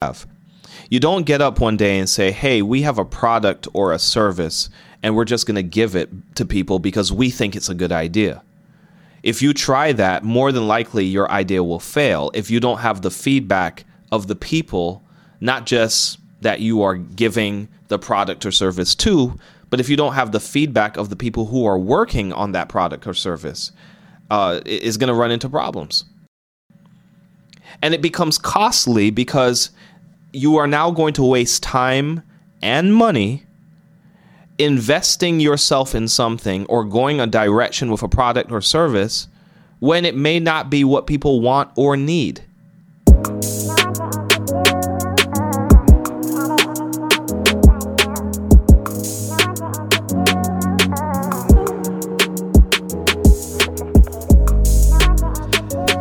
have. You don't get up one day and say, hey, we have a product or a service and we're just going to give it to people because we think it's a good idea. If you try that, more than likely your idea will fail if you don't have the feedback of the people, not just that you are giving the product or service to, but if you don't have the feedback of the people who are working on that product or service, uh, is going to run into problems. And it becomes costly because you are now going to waste time and money investing yourself in something or going a direction with a product or service when it may not be what people want or need.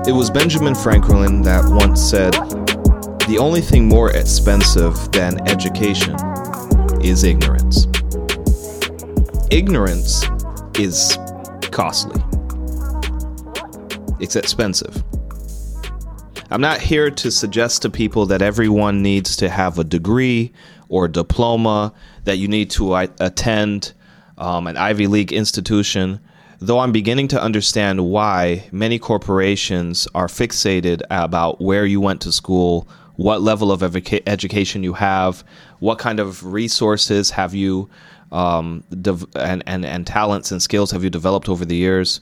It was Benjamin Franklin that once said, The only thing more expensive than education is ignorance. Ignorance is costly, it's expensive. I'm not here to suggest to people that everyone needs to have a degree or a diploma, that you need to attend um, an Ivy League institution though I'm beginning to understand why many corporations are fixated about where you went to school, what level of education you have, what kind of resources have you, um, and, and, and talents and skills have you developed over the years,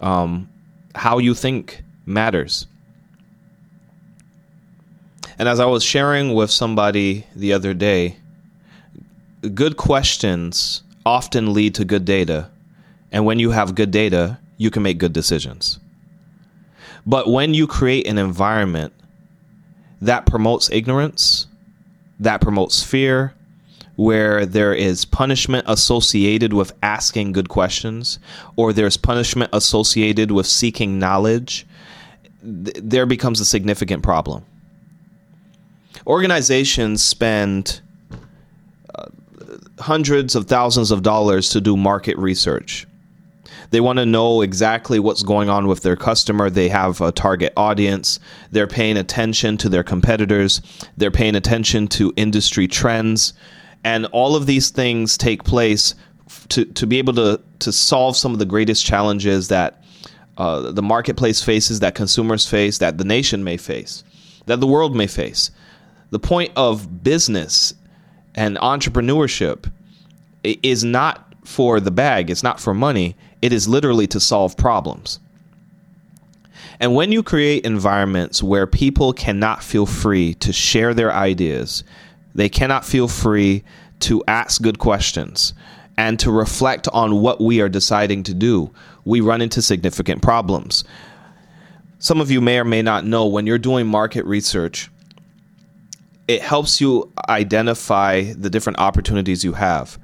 um, how you think matters. And as I was sharing with somebody the other day, good questions often lead to good data and when you have good data, you can make good decisions. But when you create an environment that promotes ignorance, that promotes fear, where there is punishment associated with asking good questions, or there's punishment associated with seeking knowledge, th- there becomes a significant problem. Organizations spend uh, hundreds of thousands of dollars to do market research they want to know exactly what's going on with their customer. They have a target audience. They're paying attention to their competitors. They're paying attention to industry trends. And all of these things take place to, to be able to, to solve some of the greatest challenges that uh, the marketplace faces, that consumers face, that the nation may face, that the world may face. The point of business and entrepreneurship is not for the bag, it's not for money, it is literally to solve problems. And when you create environments where people cannot feel free to share their ideas, they cannot feel free to ask good questions and to reflect on what we are deciding to do, we run into significant problems. Some of you may or may not know when you're doing market research, it helps you identify the different opportunities you have.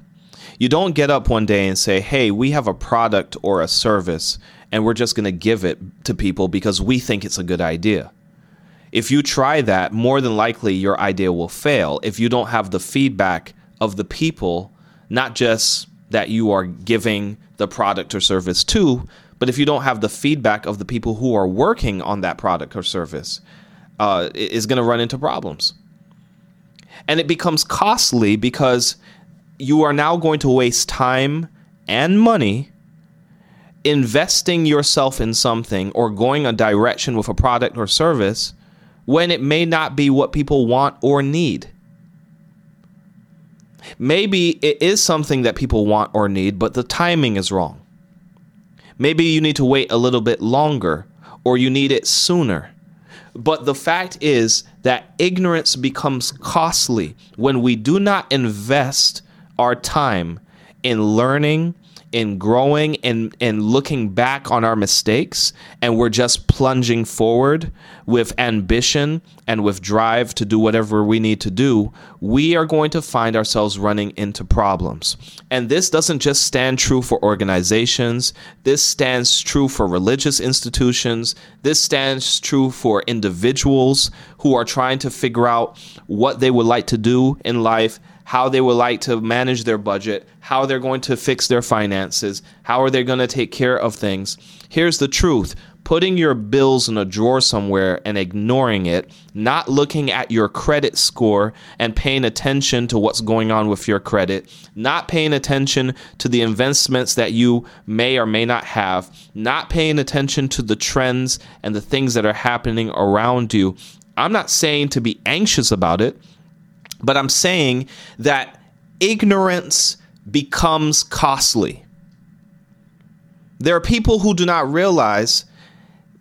You don't get up one day and say, hey, we have a product or a service and we're just going to give it to people because we think it's a good idea. If you try that, more than likely your idea will fail if you don't have the feedback of the people, not just that you are giving the product or service to, but if you don't have the feedback of the people who are working on that product or service, uh, is going to run into problems. And it becomes costly because you are now going to waste time and money investing yourself in something or going a direction with a product or service when it may not be what people want or need. Maybe it is something that people want or need, but the timing is wrong. Maybe you need to wait a little bit longer or you need it sooner. But the fact is that ignorance becomes costly when we do not invest our time in learning in growing and and looking back on our mistakes and we're just plunging forward with ambition and with drive to do whatever we need to do we are going to find ourselves running into problems. And this doesn't just stand true for organizations. This stands true for religious institutions. This stands true for individuals who are trying to figure out what they would like to do in life how they would like to manage their budget, how they're going to fix their finances, how are they going to take care of things. Here's the truth putting your bills in a drawer somewhere and ignoring it, not looking at your credit score and paying attention to what's going on with your credit, not paying attention to the investments that you may or may not have, not paying attention to the trends and the things that are happening around you. I'm not saying to be anxious about it, but I'm saying that ignorance becomes costly. There are people who do not realize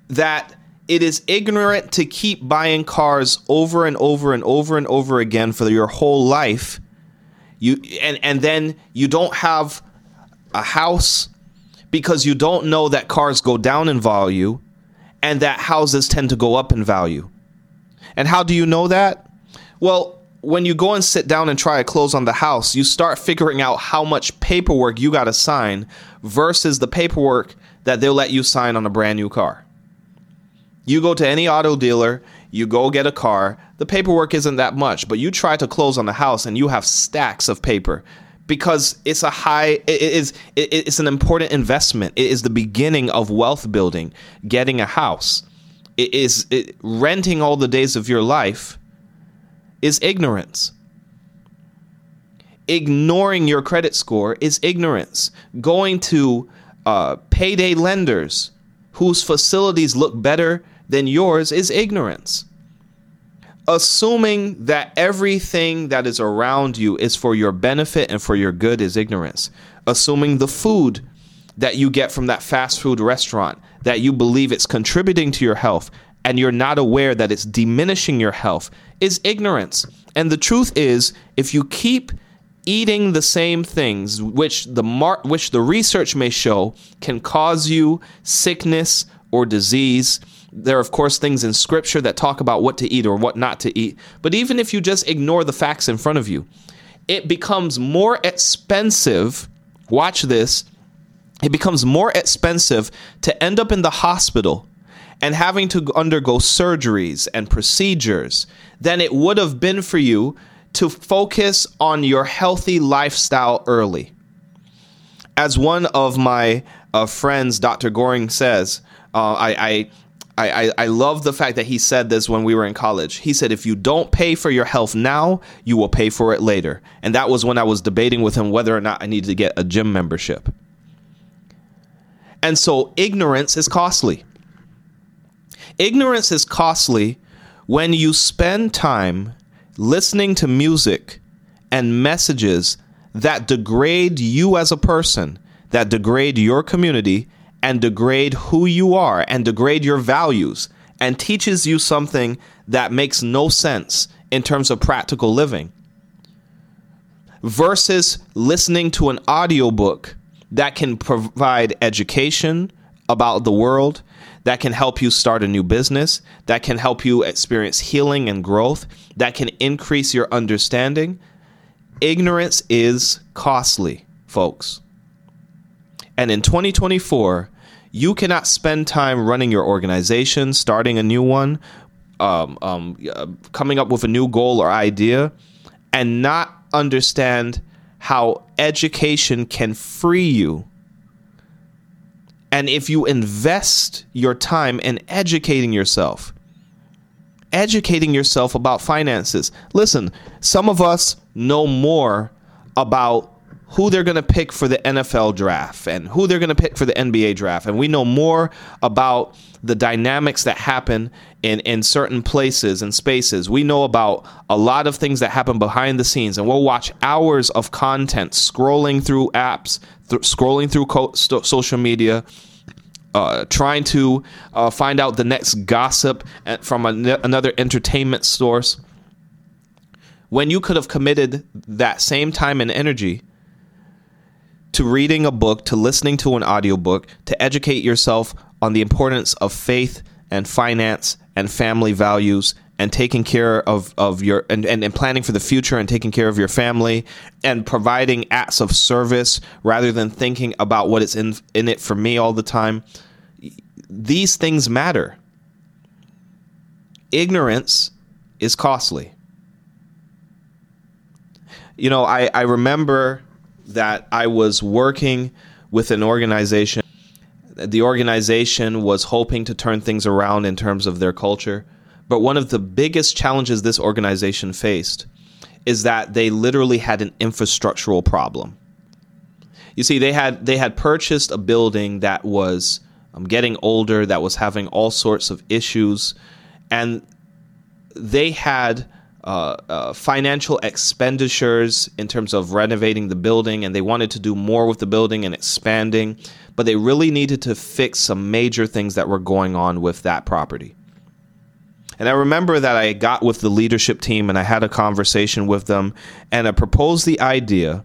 that it is ignorant to keep buying cars over and over and over and over again for your whole life. You and and then you don't have a house because you don't know that cars go down in value and that houses tend to go up in value. And how do you know that? Well, when you go and sit down and try to close on the house, you start figuring out how much paperwork you got to sign versus the paperwork that they'll let you sign on a brand new car. You go to any auto dealer, you go get a car, the paperwork isn't that much, but you try to close on the house and you have stacks of paper because it's a high it is it's an important investment. It is the beginning of wealth building, getting a house. It is it, renting all the days of your life is ignorance. Ignoring your credit score is ignorance. Going to uh, payday lenders whose facilities look better than yours is ignorance. Assuming that everything that is around you is for your benefit and for your good is ignorance. Assuming the food that you get from that fast food restaurant that you believe it's contributing to your health and you're not aware that it's diminishing your health is ignorance. And the truth is, if you keep eating the same things which the mar- which the research may show can cause you sickness or disease, there are, of course, things in scripture that talk about what to eat or what not to eat. But even if you just ignore the facts in front of you, it becomes more expensive. Watch this. It becomes more expensive to end up in the hospital and having to undergo surgeries and procedures than it would have been for you to focus on your healthy lifestyle early. As one of my uh, friends, Dr. Goring, says, uh, I, I I, I, love the fact that he said this when we were in college. He said, if you don't pay for your health now, you will pay for it later. And that was when I was debating with him whether or not I needed to get a gym membership. And so ignorance is costly. Ignorance is costly when you spend time listening to music and messages that degrade you as a person, that degrade your community, and degrade who you are, and degrade your values, and teaches you something that makes no sense in terms of practical living, versus listening to an audiobook that can provide education about the world, that can help you start a new business, that can help you experience healing and growth, that can increase your understanding. Ignorance is costly, folks. And in 2024, you cannot spend time running your organization, starting a new one, um, um, uh, coming up with a new goal or idea, and not understand how education can free you. And if you invest your time in educating yourself, educating yourself about finances, listen, some of us know more about who they're going to pick for the NFL draft and who they're going to pick for the NBA draft. And we know more about the dynamics that happen in, in certain places and spaces. We know about a lot of things that happen behind the scenes, and we'll watch hours of content scrolling through apps, th- scrolling through co- st- social media. Uh, trying to uh, find out the next gossip from an- another entertainment source when you could have committed that same time and energy to reading a book, to listening to an audiobook, to educate yourself on the importance of faith and finance and family values and taking care of, of your and, and, and planning for the future and taking care of your family and providing acts of service rather than thinking about what is in in it for me all the time. These things matter. Ignorance is costly. You know, I, I remember that I was working with an organization the organization was hoping to turn things around in terms of their culture. But one of the biggest challenges this organization faced is that they literally had an infrastructural problem. You see, they had they had purchased a building that was um, getting older, that was having all sorts of issues, and they had uh, uh, financial expenditures in terms of renovating the building, and they wanted to do more with the building and expanding, but they really needed to fix some major things that were going on with that property. And I remember that I got with the leadership team and I had a conversation with them, and I proposed the idea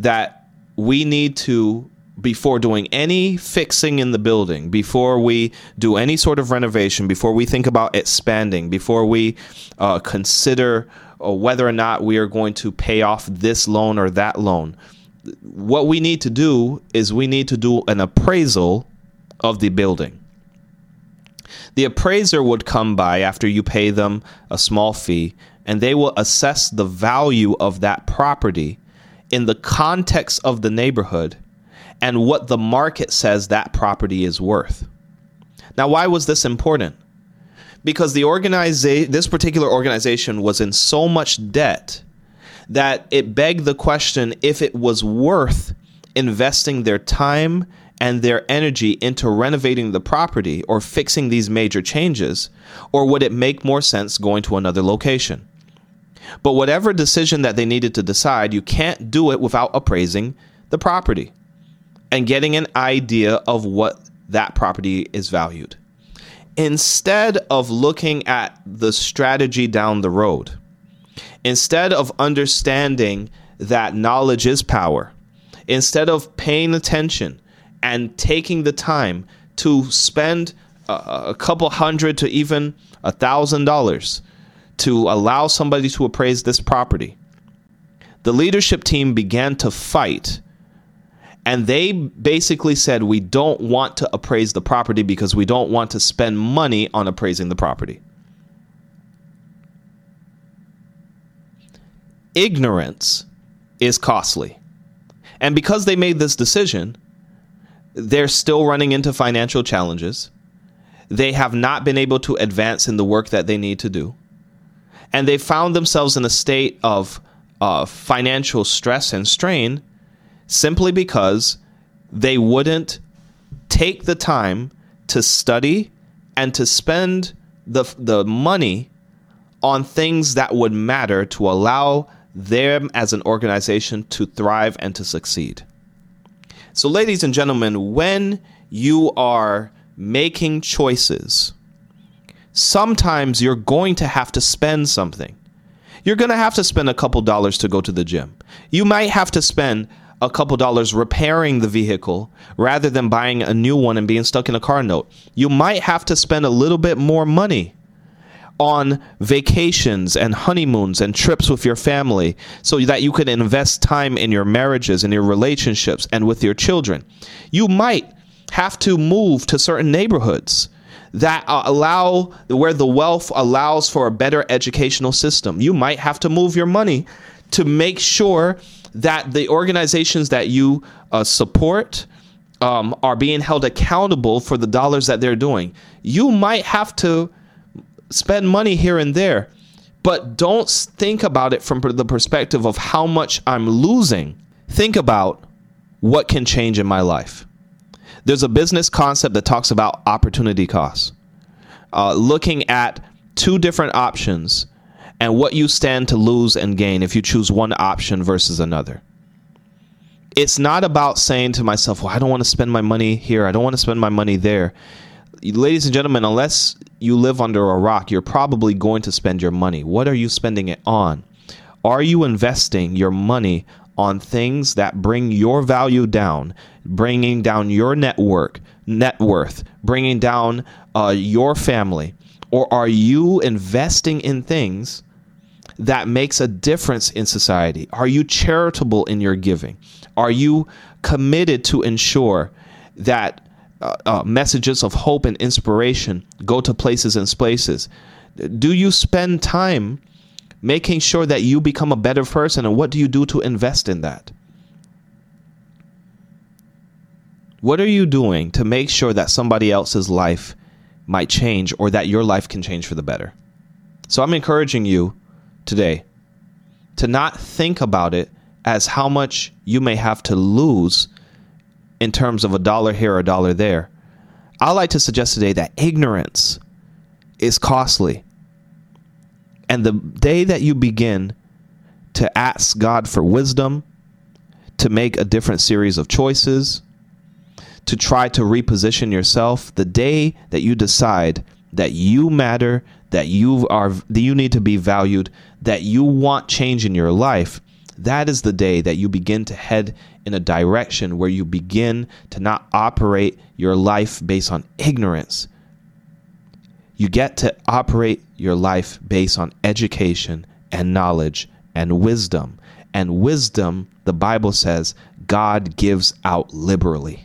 that we need to before doing any fixing in the building, before we do any sort of renovation, before we think about expanding, before we uh, consider uh, whether or not we are going to pay off this loan or that loan, what we need to do is we need to do an appraisal of the building. The appraiser would come by after you pay them a small fee, and they will assess the value of that property in the context of the neighborhood and what the market says that property is worth. Now, why was this important? Because the organization, this particular organization was in so much debt that it begged the question if it was worth investing their time and their energy into renovating the property or fixing these major changes, or would it make more sense going to another location? But whatever decision that they needed to decide, you can't do it without appraising the property and getting an idea of what that property is valued. Instead of looking at the strategy down the road, instead of understanding that knowledge is power, instead of paying attention and taking the time to spend a, couple hundred to even a thousand dollars to allow somebody to appraise this property, the leadership team began to fight and they basically said we don't want to appraise the property because we don't want to spend money on appraising the property. Ignorance is costly. And because they made this decision, they're still running into financial challenges. They have not been able to advance in the work that they need to do. And they found themselves in a state of uh, financial stress and strain simply because they wouldn't take the time to study and to spend the, the money on things that would matter to allow them as an organization to thrive and to succeed. So, ladies and gentlemen, when you are making choices, sometimes you're going to have to spend something. You're going to have to spend a couple dollars to go to the gym. You might have to spend a couple dollars repairing the vehicle rather than buying a new one and being stuck in a car note. You might have to spend a little bit more money on vacations and honeymoons and trips with your family so that you can invest time in your marriages and your relationships and with your children. You might have to move to certain neighborhoods that uh, allow where the wealth allows for a better educational system. You might have to move your money to make sure that the organizations that you uh, support um, are being held accountable for the dollars that they're doing. You might have to spend money here and there, but don't think about it from the perspective of how much I'm losing. Think about what can change in my life. There's a business concept that talks about opportunity costs, uh, looking at two different options and what you stand to lose and gain if you choose one option versus another. It's not about saying to myself, well, I don't want to spend my money here, I don't want to spend my money there. Ladies and gentlemen, unless you live under a rock, you're probably going to spend your money. What are you spending it on? Are you investing your money on things that bring your value down, bringing down your network, net worth, bringing down uh, your family? Or are you investing in things that makes a difference in society? Are you charitable in your giving? Are you committed to ensure that uh, uh, messages of hope and inspiration go to places and spaces? Do you spend time making sure that you become a better person? And what do you do to invest in that? What are you doing to make sure that somebody else's life might change or that your life can change for the better? So I'm encouraging you today to not think about it as how much you may have to lose in terms of a dollar here or a dollar there. I like to suggest today that ignorance is costly. And the day that you begin to ask God for wisdom, to make a different series of choices, to try to reposition yourself, the day that you decide that you matter, that you are that you need to be valued, that you want change in your life, that is the day that you begin to head in a direction where you begin to not operate your life based on ignorance. You get to operate your life based on education and knowledge and wisdom. And wisdom, the Bible says, God gives out liberally.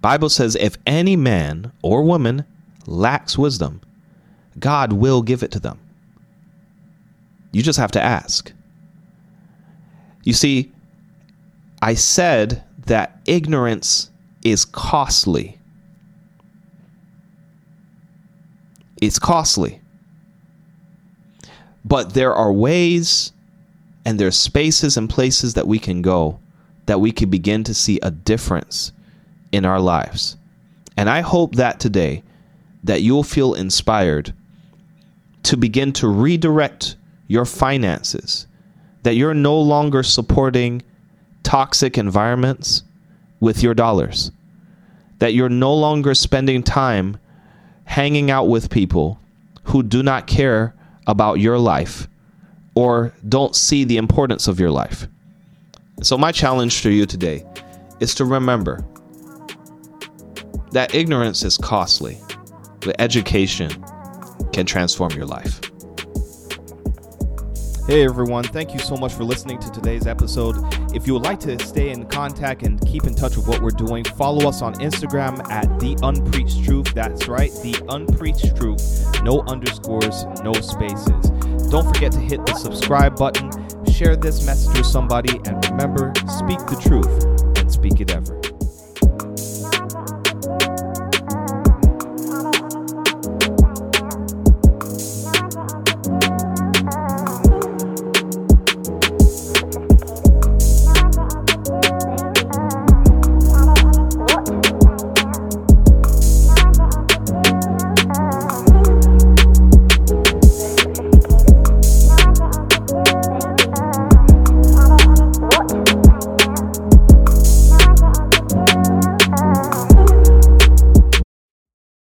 Bible says if any man or woman lacks wisdom, God will give it to them. You just have to ask. You see, I said that ignorance is costly. It's costly. But there are ways and there's spaces and places that we can go that we can begin to see a difference in our lives. And I hope that today that you'll feel inspired to begin to redirect your finances, that you're no longer supporting toxic environments with your dollars, that you're no longer spending time hanging out with people who do not care about your life or don't see the importance of your life. So, my challenge to you today is to remember that ignorance is costly, but education can transform your life. Hey everyone, thank you so much for listening to today's episode. If you would like to stay in contact and keep in touch with what we're doing, follow us on Instagram at The Unpreached Truth. That's right, The Unpreached Truth. No underscores, no spaces. Don't forget to hit the subscribe button, share this message with somebody, and remember, speak the truth and speak it ever.